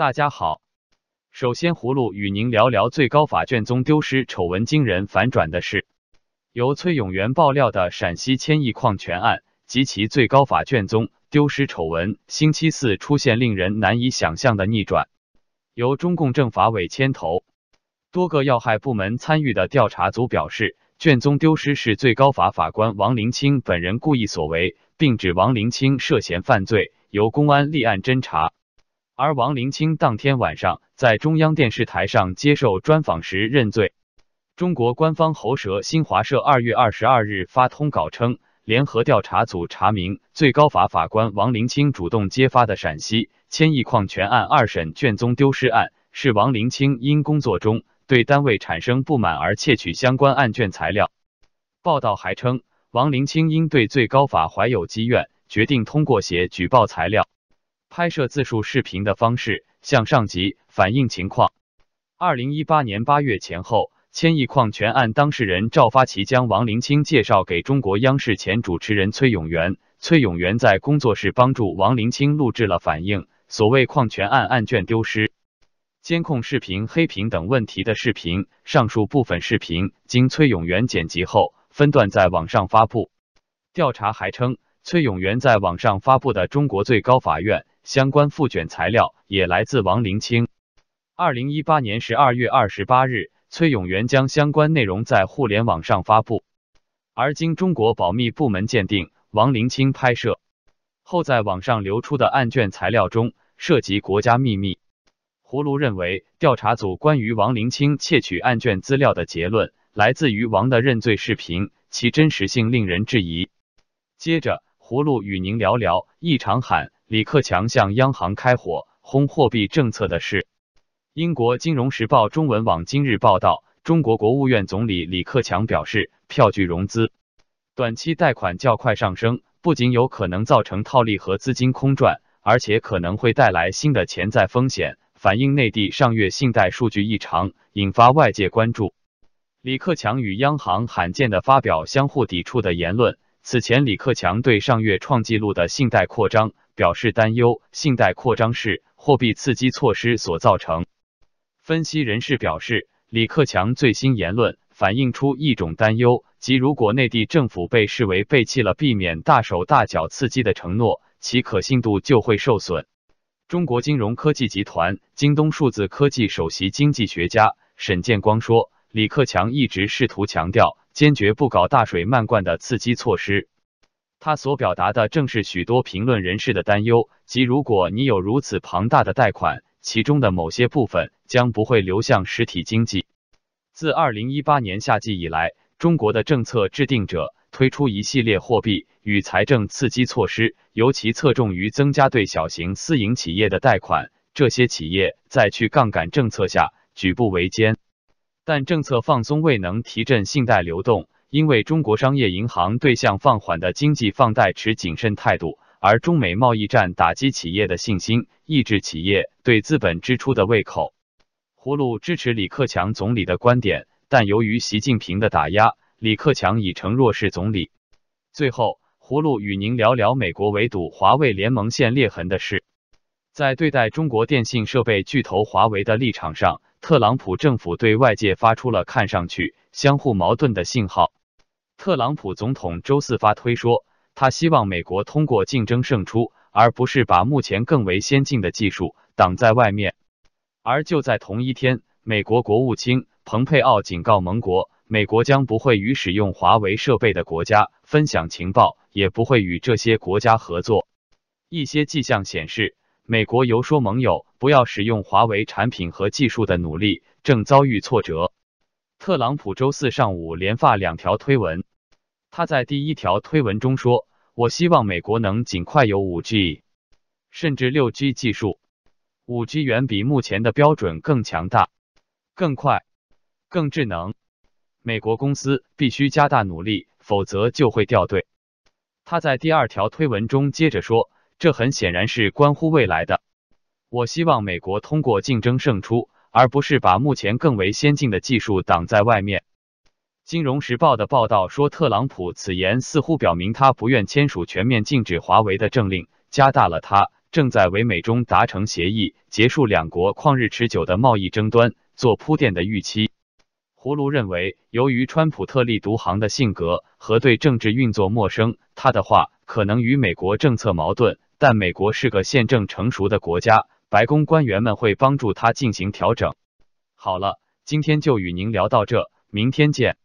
大家好，首先葫芦与您聊聊最高法卷宗丢失丑闻惊人反转的事。由崔永元爆料的陕西千亿矿权案及其最高法卷宗丢失丑闻，星期四出现令人难以想象的逆转。由中共政法委牵头，多个要害部门参与的调查组表示，卷宗丢失是最高法法官王林清本人故意所为，并指王林清涉嫌犯罪，由公安立案侦查。而王林清当天晚上在中央电视台上接受专访时认罪。中国官方喉舌新华社二月二十二日发通稿称，联合调查组查明，最高法法官王林清主动揭发的陕西千亿矿权案二审卷宗丢失案，是王林清因工作中对单位产生不满而窃取相关案卷材料。报道还称，王林清因对最高法怀有积怨，决定通过写举报材料、拍摄自述视频的方式向上级反映情况。二零一八年八月前后。千亿矿权案当事人赵发奇将王林清介绍给中国央视前主持人崔永元，崔永元在工作室帮助王林清录制了反映所谓矿权案案卷丢失、监控视频黑屏等问题的视频。上述部分视频经崔永元剪辑后分段在网上发布。调查还称，崔永元在网上发布的中国最高法院相关复卷材料也来自王林清。二零一八年十二月二十八日。崔永元将相关内容在互联网上发布，而经中国保密部门鉴定，王林清拍摄后在网上流出的案卷材料中涉及国家秘密。葫芦认为，调查组关于王林清窃取案卷资料的结论来自于王的认罪视频，其真实性令人质疑。接着，葫芦与您聊聊一场喊李克强向央行开火轰货币政策的事。英国金融时报中文网今日报道，中国国务院总理李克强表示，票据融资短期贷款较快上升，不仅有可能造成套利和资金空转，而且可能会带来新的潜在风险，反映内地上月信贷数据异常，引发外界关注。李克强与央行罕见的发表相互抵触的言论。此前，李克强对上月创纪录的信贷扩张表示担忧，信贷扩张是货币刺激措施所造成。分析人士表示，李克强最新言论反映出一种担忧，即如果内地政府被视为背弃了避免大手大脚刺激的承诺，其可信度就会受损。中国金融科技集团京东数字科技首席经济学家沈建光说，李克强一直试图强调坚决不搞大水漫灌的刺激措施，他所表达的正是许多评论人士的担忧，即如果你有如此庞大的贷款。其中的某些部分将不会流向实体经济。自二零一八年夏季以来，中国的政策制定者推出一系列货币与财政刺激措施，尤其侧重于增加对小型私营企业的贷款。这些企业在去杠杆政策下举步维艰，但政策放松未能提振信贷流动，因为中国商业银行对向放缓的经济放贷持谨慎态度。而中美贸易战打击企业的信心，抑制企业对资本支出的胃口。葫芦支持李克强总理的观点，但由于习近平的打压，李克强已成弱势总理。最后，葫芦与您聊聊美国围堵华为联盟现裂痕的事。在对待中国电信设备巨头华为的立场上，特朗普政府对外界发出了看上去相互矛盾的信号。特朗普总统周四发推说。他希望美国通过竞争胜出，而不是把目前更为先进的技术挡在外面。而就在同一天，美国国务卿蓬佩奥警告盟国，美国将不会与使用华为设备的国家分享情报，也不会与这些国家合作。一些迹象显示，美国游说盟友不要使用华为产品和技术的努力正遭遇挫折。特朗普周四上午连发两条推文。他在第一条推文中说：“我希望美国能尽快有 5G，甚至 6G 技术。5G 远比目前的标准更强大、更快、更智能。美国公司必须加大努力，否则就会掉队。”他在第二条推文中接着说：“这很显然是关乎未来的。我希望美国通过竞争胜出，而不是把目前更为先进的技术挡在外面。”金融时报的报道说，特朗普此言似乎表明他不愿签署全面禁止华为的政令，加大了他正在为美中达成协议、结束两国旷日持久的贸易争端做铺垫的预期。胡卢认为，由于川普特立独行的性格和对政治运作陌生，他的话可能与美国政策矛盾。但美国是个宪政成熟的国家，白宫官员们会帮助他进行调整。好了，今天就与您聊到这，明天见。